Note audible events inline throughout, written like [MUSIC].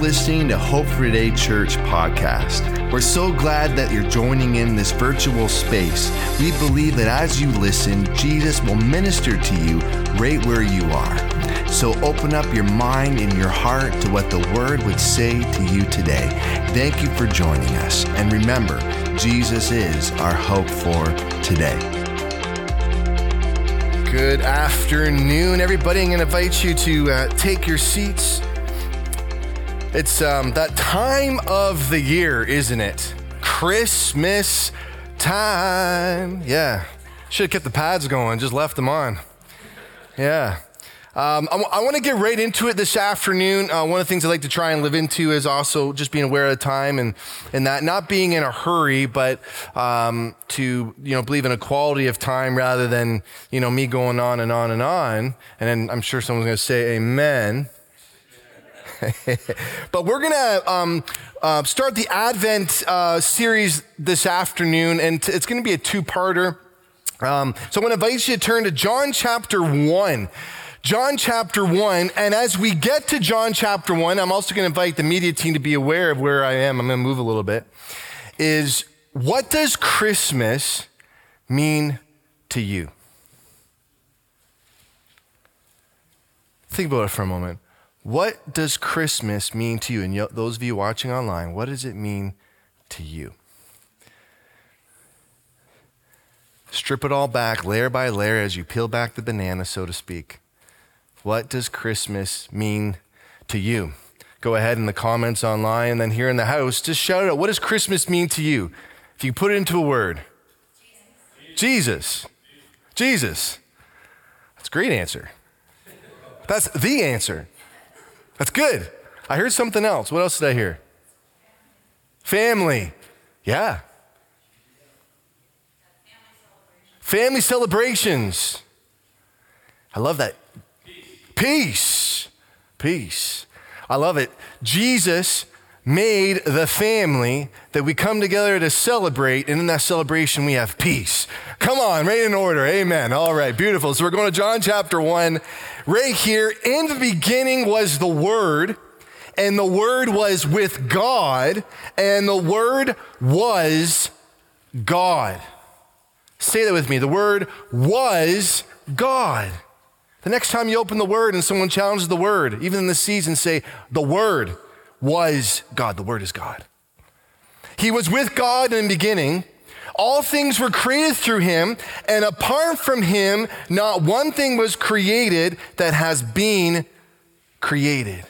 listening to Hope for Today Church podcast. We're so glad that you're joining in this virtual space. We believe that as you listen, Jesus will minister to you right where you are. So open up your mind and your heart to what the Word would say to you today. Thank you for joining us. And remember, Jesus is our hope for today. Good afternoon, everybody. I'm going to invite you to uh, take your seats. It's um, that time of the year, isn't it? Christmas time. Yeah. Should have kept the pads going, just left them on. Yeah. Um, I, w- I want to get right into it this afternoon. Uh, one of the things I like to try and live into is also just being aware of the time and, and that not being in a hurry, but um, to you know believe in a quality of time rather than you know me going on and on and on. And then I'm sure someone's going to say Amen. [LAUGHS] but we're going to um, uh, start the Advent uh, series this afternoon, and t- it's going to be a two parter. Um, so I'm going to invite you to turn to John chapter 1. John chapter 1, and as we get to John chapter 1, I'm also going to invite the media team to be aware of where I am. I'm going to move a little bit. Is what does Christmas mean to you? Think about it for a moment. What does Christmas mean to you? And those of you watching online, what does it mean to you? Strip it all back, layer by layer, as you peel back the banana, so to speak. What does Christmas mean to you? Go ahead in the comments online and then here in the house, just shout out what does Christmas mean to you? If you put it into a word, Jesus. Jesus. Jesus. That's a great answer. That's the answer. That's good. I heard something else. What else did I hear? Family. Yeah. Family celebrations. I love that. Peace. Peace. I love it. Jesus made the family that we come together to celebrate, and in that celebration, we have peace. Come on, right in order. Amen. All right, beautiful. So we're going to John chapter 1. Right here, in the beginning was the Word, and the Word was with God, and the Word was God. Say that with me. The Word was God. The next time you open the Word and someone challenges the Word, even in this season, say, The Word was God. The Word is God. He was with God in the beginning. All things were created through him, and apart from him, not one thing was created that has been created.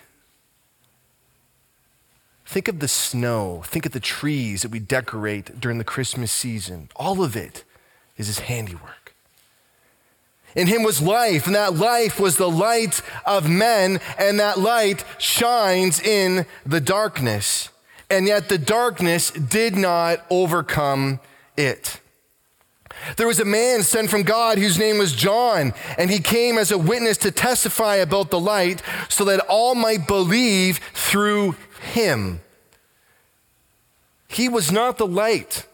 Think of the snow, think of the trees that we decorate during the Christmas season. All of it is his handiwork. In him was life, and that life was the light of men, and that light shines in the darkness. And yet the darkness did not overcome it. There was a man sent from God whose name was John, and he came as a witness to testify about the light so that all might believe through him. He was not the light,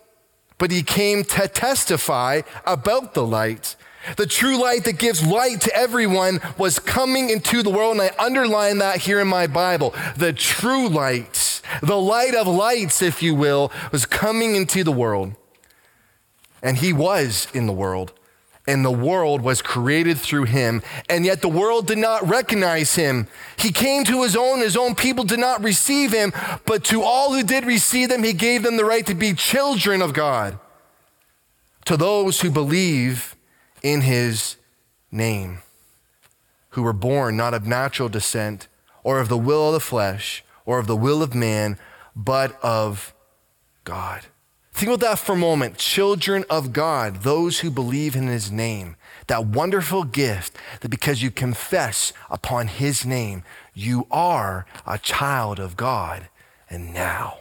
but he came to testify about the light. The true light that gives light to everyone was coming into the world, and I underline that here in my Bible. The true light, the light of lights, if you will, was coming into the world. And he was in the world, and the world was created through him, and yet the world did not recognize him. He came to his own, his own people did not receive him, but to all who did receive him, he gave them the right to be children of God. To those who believe in his name, who were born not of natural descent, or of the will of the flesh, or of the will of man, but of God. Think about that for a moment. Children of God, those who believe in his name, that wonderful gift that because you confess upon his name, you are a child of God. And now,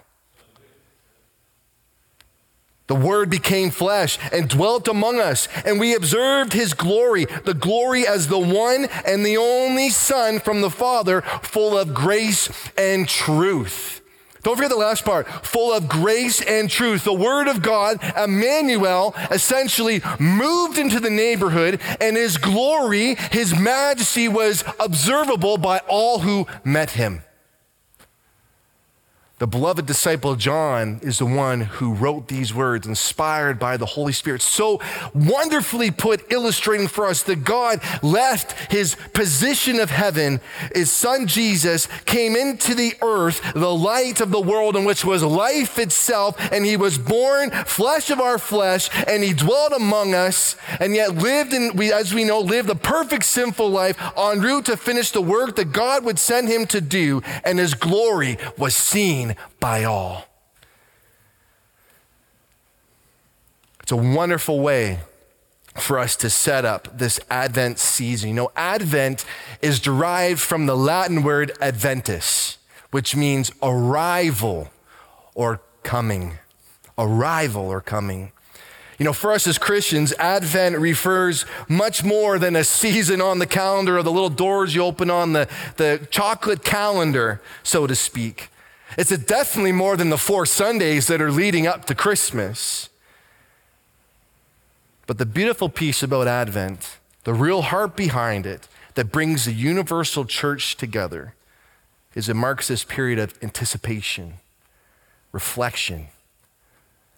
the Word became flesh and dwelt among us, and we observed His glory, the glory as the one and the only Son from the Father, full of grace and truth. Don't forget the last part full of grace and truth. The Word of God, Emmanuel, essentially moved into the neighborhood, and His glory, His majesty was observable by all who met Him. The beloved disciple John is the one who wrote these words, inspired by the Holy Spirit. So wonderfully put, illustrating for us that God left his position of heaven. His son Jesus came into the earth, the light of the world, in which was life itself, and he was born, flesh of our flesh, and he dwelt among us, and yet lived, and we, as we know, lived a perfect sinful life en route to finish the work that God would send him to do, and his glory was seen by all. It's a wonderful way for us to set up this Advent season. You know, Advent is derived from the Latin word adventus, which means arrival or coming. Arrival or coming. You know, for us as Christians, Advent refers much more than a season on the calendar or the little doors you open on the, the chocolate calendar, so to speak. It's definitely more than the four Sundays that are leading up to Christmas. But the beautiful piece about Advent, the real heart behind it that brings the universal church together, is it marks this period of anticipation, reflection,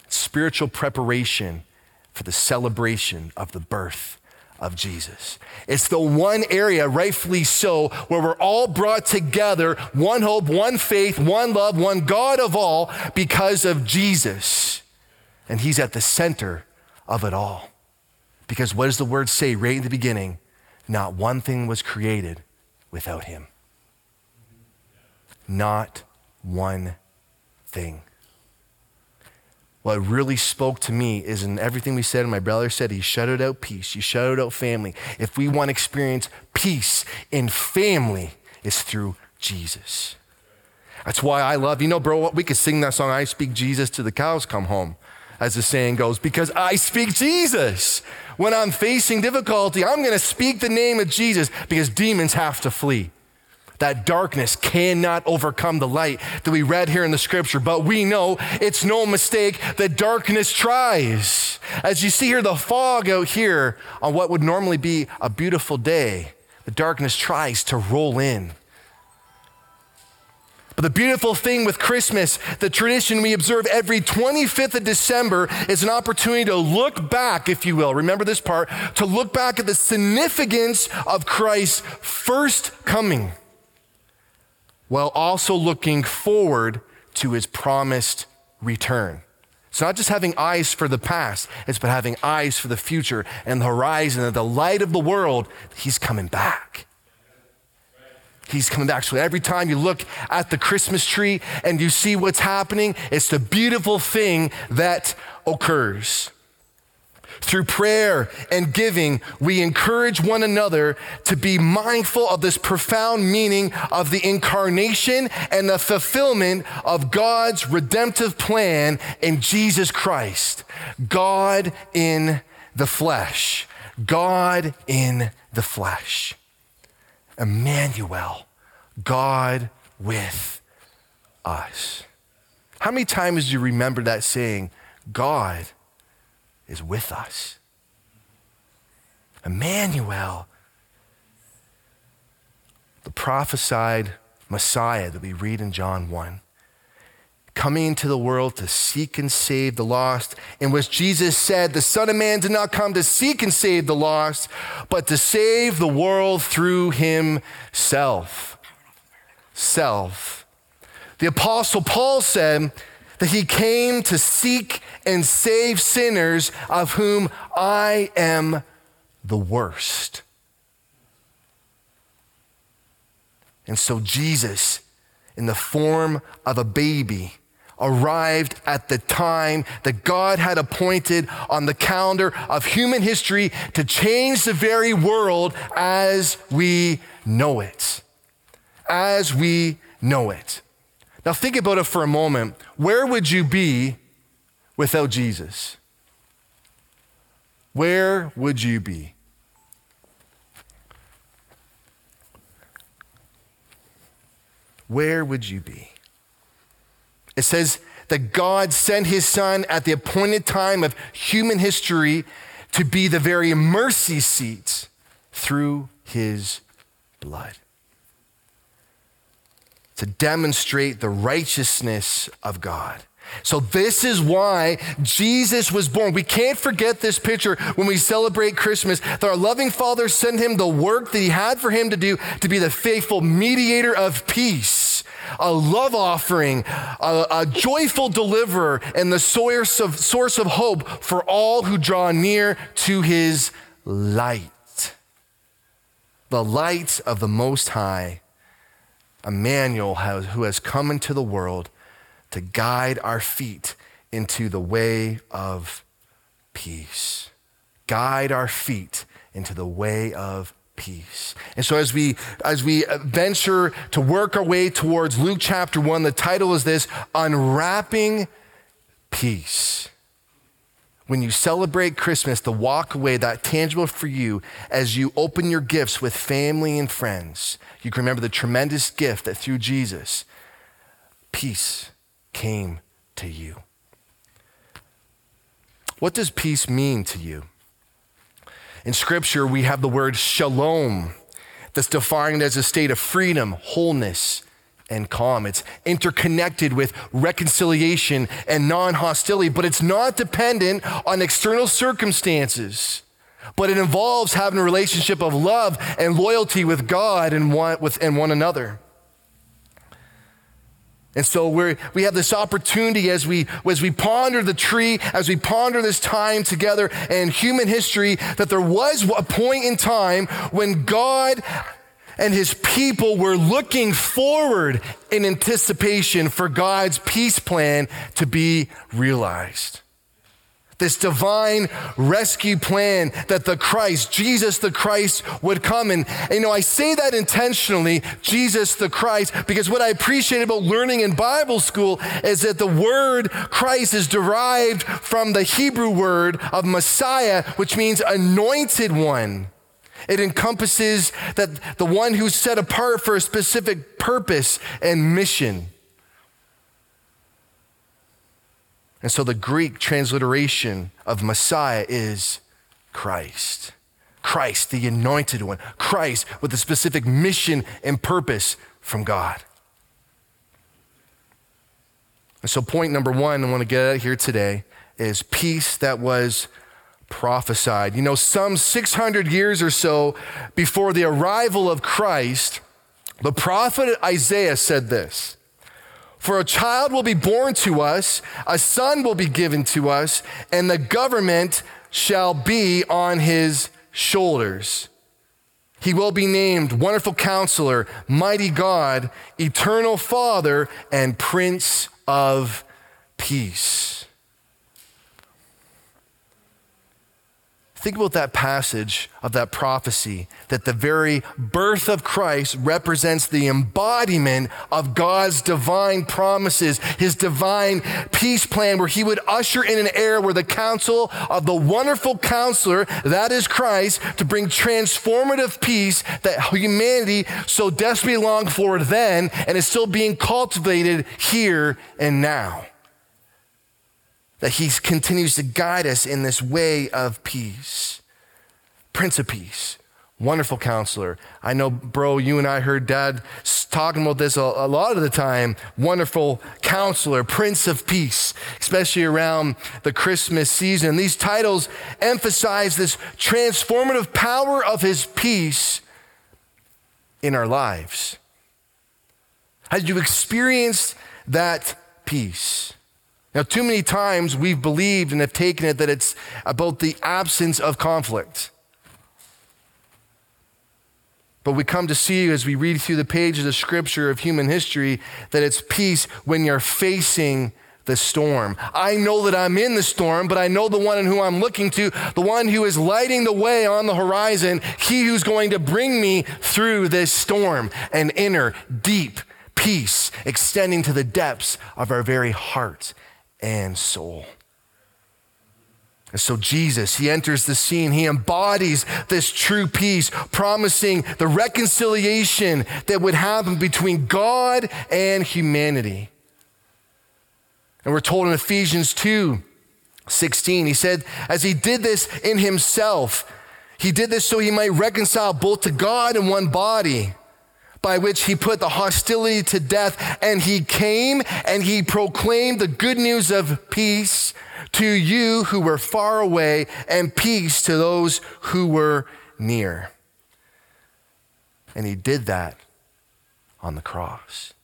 spiritual preparation for the celebration of the birth of Jesus. It's the one area, rightfully so, where we're all brought together one hope, one faith, one love, one God of all because of Jesus. And He's at the center of it all. Because what does the word say right in the beginning? Not one thing was created without Him. Not one thing what really spoke to me is in everything we said, and my brother said, he shouted out peace, he shouted out family. If we want to experience peace in family, it's through Jesus. That's why I love, you know, bro, we could sing that song, I speak Jesus to the cows come home, as the saying goes, because I speak Jesus. When I'm facing difficulty, I'm going to speak the name of Jesus because demons have to flee. That darkness cannot overcome the light that we read here in the scripture, but we know it's no mistake that darkness tries. As you see here, the fog out here on what would normally be a beautiful day, the darkness tries to roll in. But the beautiful thing with Christmas, the tradition we observe every 25th of December, is an opportunity to look back, if you will. Remember this part to look back at the significance of Christ's first coming while also looking forward to his promised return. It's not just having eyes for the past, it's but having eyes for the future and the horizon and the light of the world. He's coming back. He's coming back. So every time you look at the Christmas tree and you see what's happening, it's the beautiful thing that occurs. Through prayer and giving, we encourage one another to be mindful of this profound meaning of the incarnation and the fulfillment of God's redemptive plan in Jesus Christ. God in the flesh. God in the flesh. Emmanuel, God with us. How many times do you remember that saying, God is with us. Emmanuel, the prophesied Messiah that we read in John 1, coming into the world to seek and save the lost, in which Jesus said, The Son of Man did not come to seek and save the lost, but to save the world through himself. Self. The Apostle Paul said, that he came to seek and save sinners, of whom I am the worst. And so Jesus, in the form of a baby, arrived at the time that God had appointed on the calendar of human history to change the very world as we know it. As we know it. Now, think about it for a moment. Where would you be without Jesus? Where would you be? Where would you be? It says that God sent his son at the appointed time of human history to be the very mercy seat through his blood. To demonstrate the righteousness of God. So, this is why Jesus was born. We can't forget this picture when we celebrate Christmas that our loving Father sent him the work that he had for him to do to be the faithful mediator of peace, a love offering, a, a joyful deliverer, and the source of, source of hope for all who draw near to his light. The light of the Most High, Emmanuel, who has come into the world to guide our feet into the way of peace. Guide our feet into the way of peace. And so as we as we venture to work our way towards Luke chapter 1, the title is this unwrapping peace. When you celebrate Christmas, the walk away that tangible for you as you open your gifts with family and friends, you can remember the tremendous gift that through Jesus, peace came to you. What does peace mean to you? In Scripture, we have the word shalom that's defined as a state of freedom, wholeness, and calm. It's interconnected with reconciliation and non hostility, but it's not dependent on external circumstances. But it involves having a relationship of love and loyalty with God and one, with, and one another. And so we we have this opportunity as we, as we ponder the tree, as we ponder this time together and human history, that there was a point in time when God and his people were looking forward in anticipation for God's peace plan to be realized this divine rescue plan that the Christ, Jesus the Christ, would come. And, you know, I say that intentionally, Jesus the Christ, because what I appreciate about learning in Bible school is that the word Christ is derived from the Hebrew word of Messiah, which means anointed one. It encompasses that the one who's set apart for a specific purpose and mission. And so the Greek transliteration of Messiah is Christ. Christ, the anointed one. Christ with a specific mission and purpose from God. And so, point number one I want to get at here today is peace that was prophesied. You know, some 600 years or so before the arrival of Christ, the prophet Isaiah said this for a child will be born to us, a son will be given to us, and the government shall be on his shoulders. He will be named Wonderful Counselor, Mighty God, Eternal Father, and Prince of Peace. Think about that passage of that prophecy that the very birth of Christ represents the embodiment of God's divine promises, his divine peace plan, where he would usher in an era where the counsel of the wonderful counselor, that is Christ, to bring transformative peace that humanity so desperately longed for then and is still being cultivated here and now that He continues to guide us in this way of peace. Prince of Peace, wonderful counselor. I know, bro, you and I heard dad talking about this a, a lot of the time. Wonderful counselor, Prince of Peace, especially around the Christmas season. These titles emphasize this transformative power of His peace in our lives. Has you experienced that peace? Now, too many times we've believed and have taken it that it's about the absence of conflict. But we come to see as we read through the pages of scripture of human history that it's peace when you're facing the storm. I know that I'm in the storm, but I know the one in whom I'm looking to, the one who is lighting the way on the horizon, he who's going to bring me through this storm, an inner, deep peace extending to the depths of our very heart and soul. And so Jesus, he enters the scene. He embodies this true peace, promising the reconciliation that would happen between God and humanity. And we're told in Ephesians 2 16, he said, as he did this in himself, he did this so he might reconcile both to God in one body by which he put the hostility to death. And he came and he proclaimed the good news of peace to you who were far away and peace to those who were near. And he did that on the cross.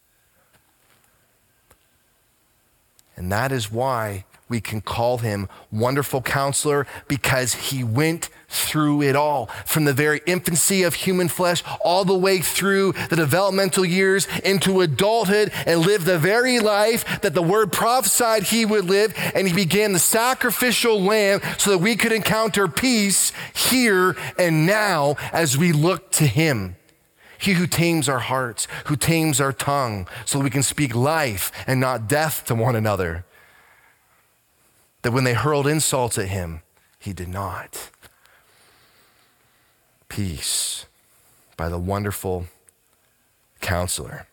And that is why we can call him Wonderful Counselor because he went through it all from the very infancy of human flesh all the way through the developmental years into adulthood and lived the very life that the word prophesied he would live. And he began the sacrificial lamb so that we could encounter peace here and now as we look to him. He who tames our hearts, who tames our tongue, so we can speak life and not death to one another that when they hurled insults at him, he did not. Peace by the wonderful counselor.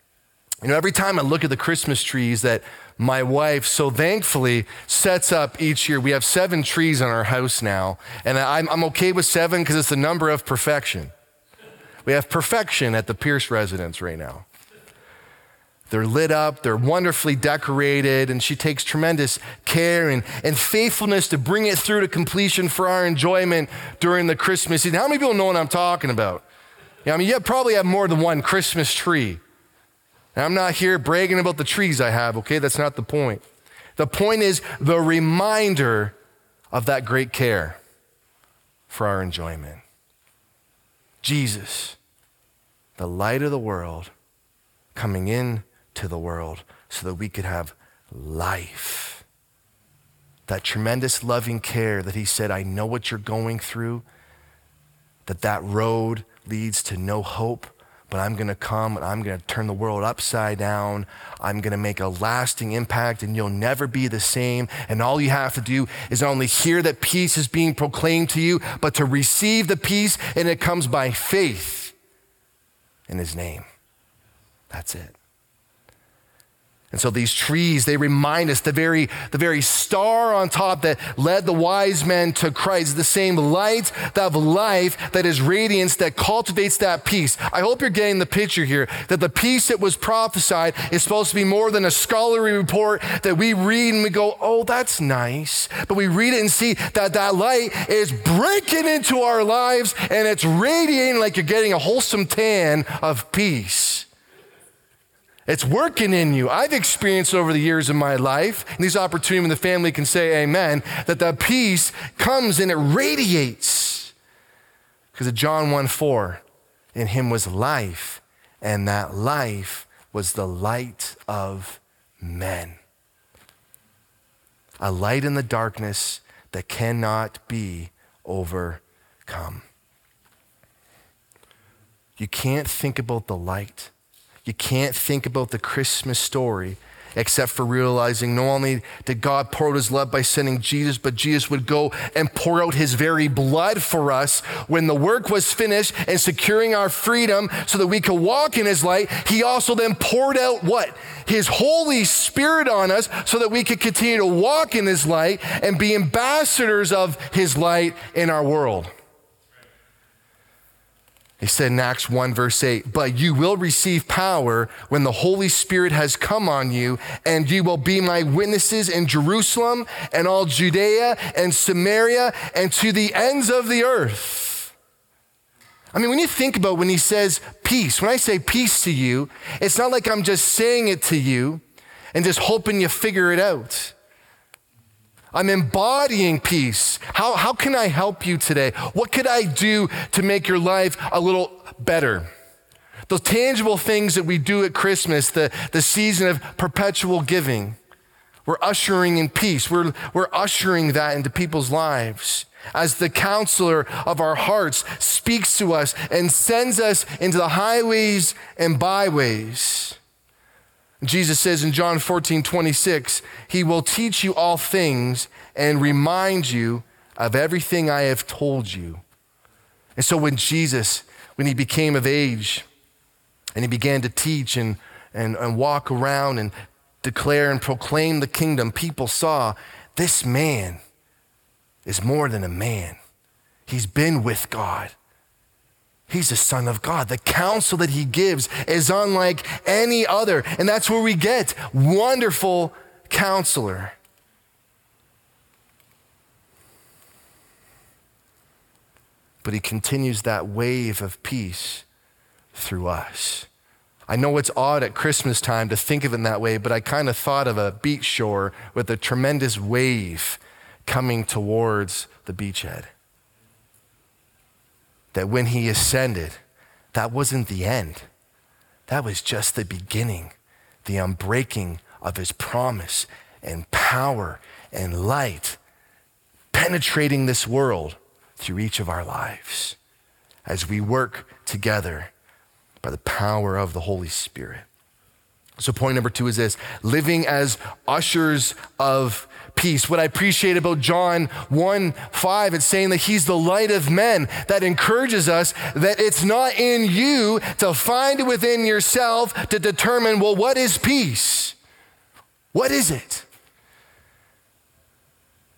You know, every time I look at the Christmas trees that my wife so thankfully sets up each year, we have seven trees in our house now. And I'm, I'm okay with seven because it's the number of perfection. We have perfection at the Pierce residence right now. They're lit up, they're wonderfully decorated, and she takes tremendous care and, and faithfulness to bring it through to completion for our enjoyment during the Christmas season. How many people know what I'm talking about? Yeah, I mean, you probably have more than one Christmas tree. And I'm not here bragging about the trees I have, okay? That's not the point. The point is the reminder of that great care for our enjoyment. Jesus, the light of the world, coming in to the world so that we could have life. That tremendous loving care that he said, I know what you're going through, that that road leads to no hope, but I'm going to come and I'm going to turn the world upside down. I'm going to make a lasting impact and you'll never be the same. And all you have to do is not only hear that peace is being proclaimed to you, but to receive the peace, and it comes by faith in his name. That's it. And so these trees, they remind us the very, the very star on top that led the wise men to Christ, the same light of life that is radiance that cultivates that peace. I hope you're getting the picture here that the peace that was prophesied is supposed to be more than a scholarly report that we read and we go, oh, that's nice. But we read it and see that that light is breaking into our lives and it's radiating like you're getting a wholesome tan of peace. It's working in you. I've experienced over the years of my life, and these opportunities when the family can say amen, that the peace comes and it radiates. Because of John 1 4, in him was life, and that life was the light of men. A light in the darkness that cannot be overcome. You can't think about the light you can't think about the Christmas story except for realizing not only did God pour out his love by sending Jesus, but Jesus would go and pour out his very blood for us when the work was finished and securing our freedom so that we could walk in his light. He also then poured out what? His Holy Spirit on us so that we could continue to walk in his light and be ambassadors of his light in our world. He said in Acts 1, verse 8, but you will receive power when the Holy Spirit has come on you, and you will be my witnesses in Jerusalem and all Judea and Samaria and to the ends of the earth. I mean, when you think about when he says peace, when I say peace to you, it's not like I'm just saying it to you and just hoping you figure it out. I'm embodying peace. How, how can I help you today? What could I do to make your life a little better? Those tangible things that we do at Christmas, the, the season of perpetual giving, we're ushering in peace. We're, we're ushering that into people's lives as the counselor of our hearts speaks to us and sends us into the highways and byways Jesus says in John 14, 26, He will teach you all things and remind you of everything I have told you. And so when Jesus, when he became of age and he began to teach and, and, and walk around and declare and proclaim the kingdom, people saw this man is more than a man. He's been with God. He's the Son of God. The counsel that he gives is unlike any other. And that's where we get wonderful counselor. But he continues that wave of peace through us. I know it's odd at Christmas time to think of it in that way, but I kind of thought of a beach shore with a tremendous wave coming towards the beachhead that when he ascended, that wasn't the end. That was just the beginning, the unbreaking of his promise and power and light penetrating this world through each of our lives as we work together by the power of the Holy Spirit. So, point number two is this living as ushers of peace. What I appreciate about John 1 5, it's saying that he's the light of men that encourages us that it's not in you to find within yourself to determine, well, what is peace? What is it?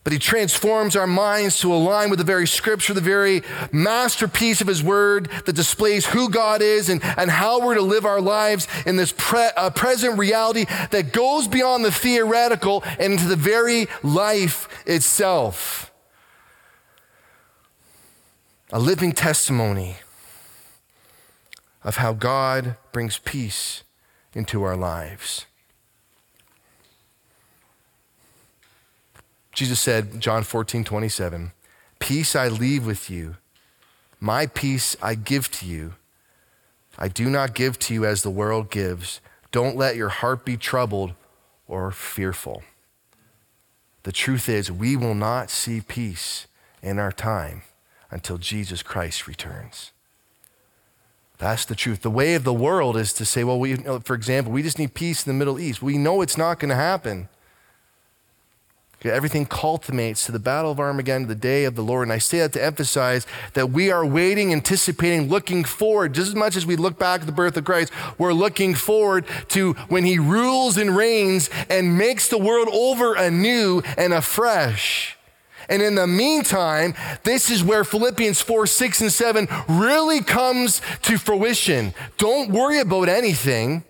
But he transforms our minds to align with the very scripture, the very masterpiece of his word that displays who God is and, and how we're to live our lives in this pre, uh, present reality that goes beyond the theoretical and into the very life itself. A living testimony of how God brings peace into our lives. Jesus said, John 14, 27, Peace I leave with you, my peace I give to you. I do not give to you as the world gives. Don't let your heart be troubled or fearful. The truth is, we will not see peace in our time until Jesus Christ returns. That's the truth. The way of the world is to say, well, we, for example, we just need peace in the Middle East. We know it's not going to happen. Everything culminates to the battle of Armageddon, the day of the Lord. And I say that to emphasize that we are waiting, anticipating, looking forward, just as much as we look back at the birth of Christ, we're looking forward to when he rules and reigns and makes the world over anew and afresh. And in the meantime, this is where Philippians 4, 6, and 7 really comes to fruition. Don't worry about anything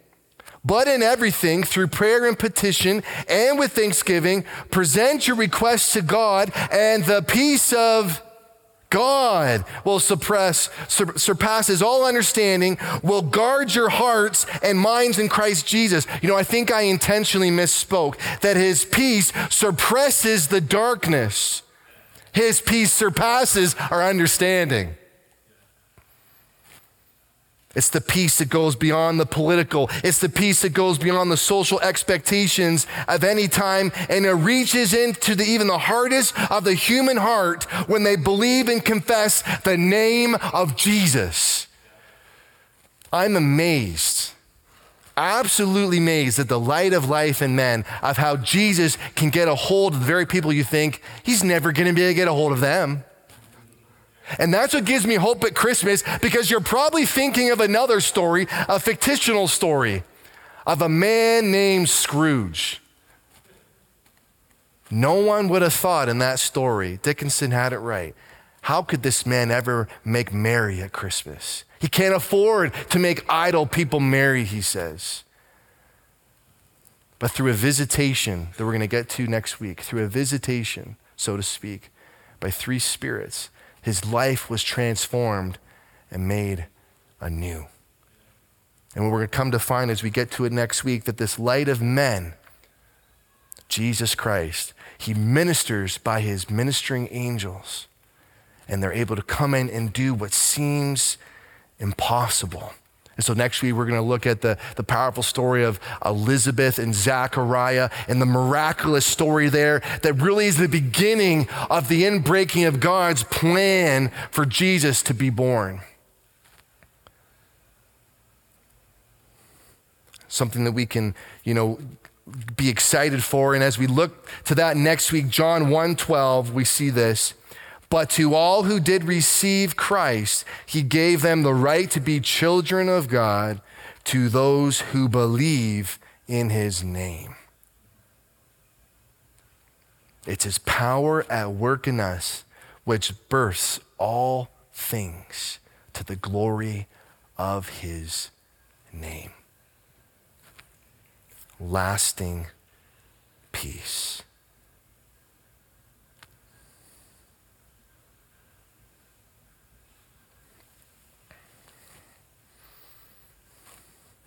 but in everything, through prayer and petition and with thanksgiving, present your requests to God, and the peace of God will suppress, sur- surpasses all understanding, will guard your hearts and minds in Christ Jesus. You know, I think I intentionally misspoke that his peace suppresses the darkness. His peace surpasses our understanding. It's the peace that goes beyond the political. It's the peace that goes beyond the social expectations of any time. And it reaches into the, even the hardest of the human heart when they believe and confess the name of Jesus. I'm amazed, absolutely amazed at the light of life in men of how Jesus can get a hold of the very people you think he's never going to be able to get a hold of them. And that's what gives me hope at Christmas because you're probably thinking of another story, a fictional story of a man named Scrooge. No one would have thought in that story, Dickinson had it right. How could this man ever make merry at Christmas? He can't afford to make idle people merry, he says. But through a visitation that we're going to get to next week, through a visitation, so to speak, by three spirits, his life was transformed and made anew. And what we're going to come to find as we get to it next week that this light of men, Jesus Christ, he ministers by his ministering angels, and they're able to come in and do what seems impossible. And so next week, we're going to look at the, the powerful story of Elizabeth and Zachariah and the miraculous story there that really is the beginning of the inbreaking of God's plan for Jesus to be born. Something that we can, you know, be excited for. And as we look to that next week, John 1 12, we see this. But to all who did receive Christ, he gave them the right to be children of God, to those who believe in his name. It's his power at work in us which births all things to the glory of his name. Lasting peace.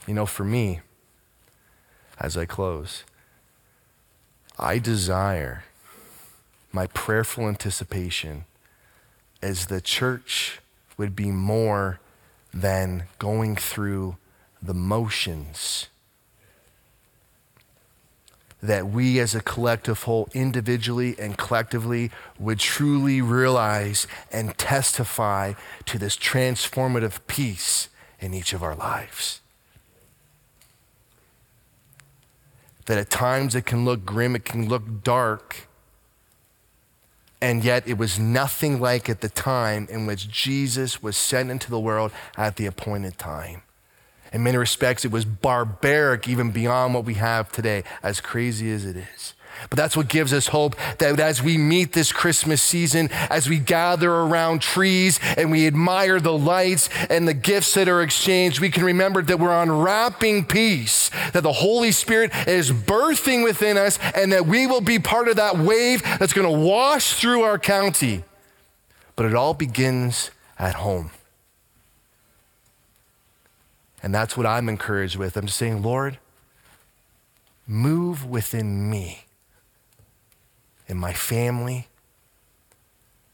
You know, for me, as I close, I desire my prayerful anticipation as the church would be more than going through the motions. That we as a collective whole, individually and collectively, would truly realize and testify to this transformative peace in each of our lives. That at times it can look grim, it can look dark, and yet it was nothing like at the time in which Jesus was sent into the world at the appointed time. In many respects, it was barbaric, even beyond what we have today, as crazy as it is. But that's what gives us hope that as we meet this Christmas season, as we gather around trees and we admire the lights and the gifts that are exchanged, we can remember that we're unwrapping peace, that the Holy Spirit is birthing within us, and that we will be part of that wave that's going to wash through our county. But it all begins at home. And that's what I'm encouraged with. I'm just saying, Lord, move within me in my family,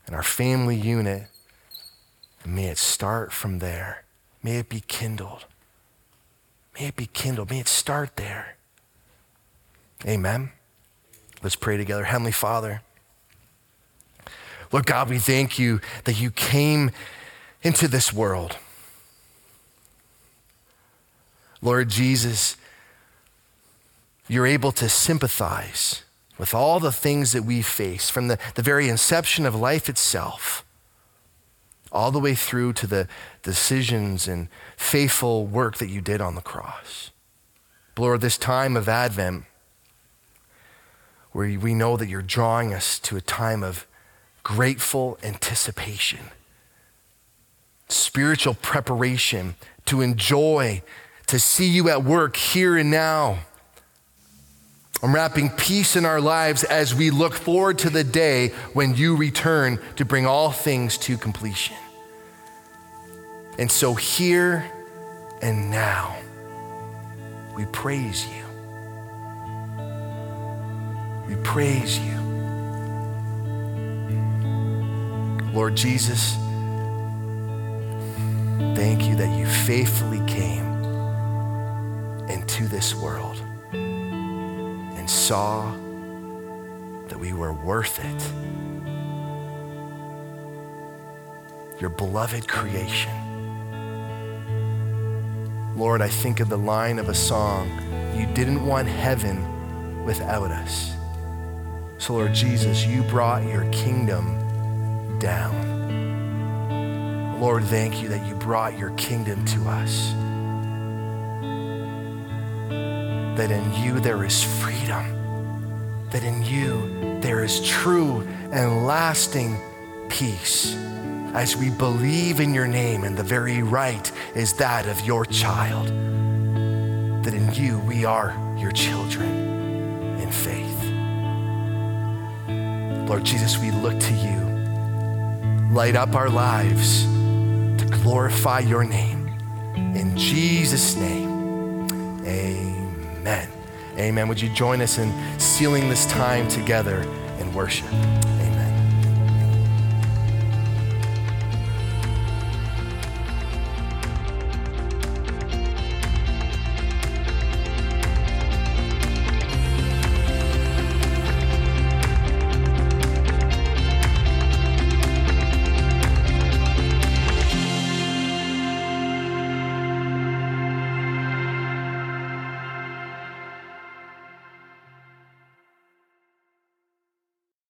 in our family unit. And may it start from there. May it be kindled. May it be kindled. May it start there. Amen. Let's pray together. Heavenly Father, Lord God, we thank you that you came into this world. Lord Jesus, you're able to sympathize with all the things that we face from the, the very inception of life itself, all the way through to the decisions and faithful work that you did on the cross. Lord, this time of Advent, where we know that you're drawing us to a time of grateful anticipation, spiritual preparation to enjoy, to see you at work here and now unwrapping peace in our lives as we look forward to the day when you return to bring all things to completion. And so, here and now, we praise you. We praise you. Lord Jesus, thank you that you faithfully came into this world saw that we were worth it. Your beloved creation. Lord, I think of the line of a song you didn't want heaven without us. So, Lord Jesus, you brought your kingdom down. Lord, thank you that you brought your kingdom to us. that in you there is freedom, that in you there is true and lasting peace as we believe in your name and the very right is that of your child, that in you we are your children in faith. Lord Jesus, we look to you. Light up our lives to glorify your name. In Jesus' name. Amen. Would you join us in sealing this time together in worship?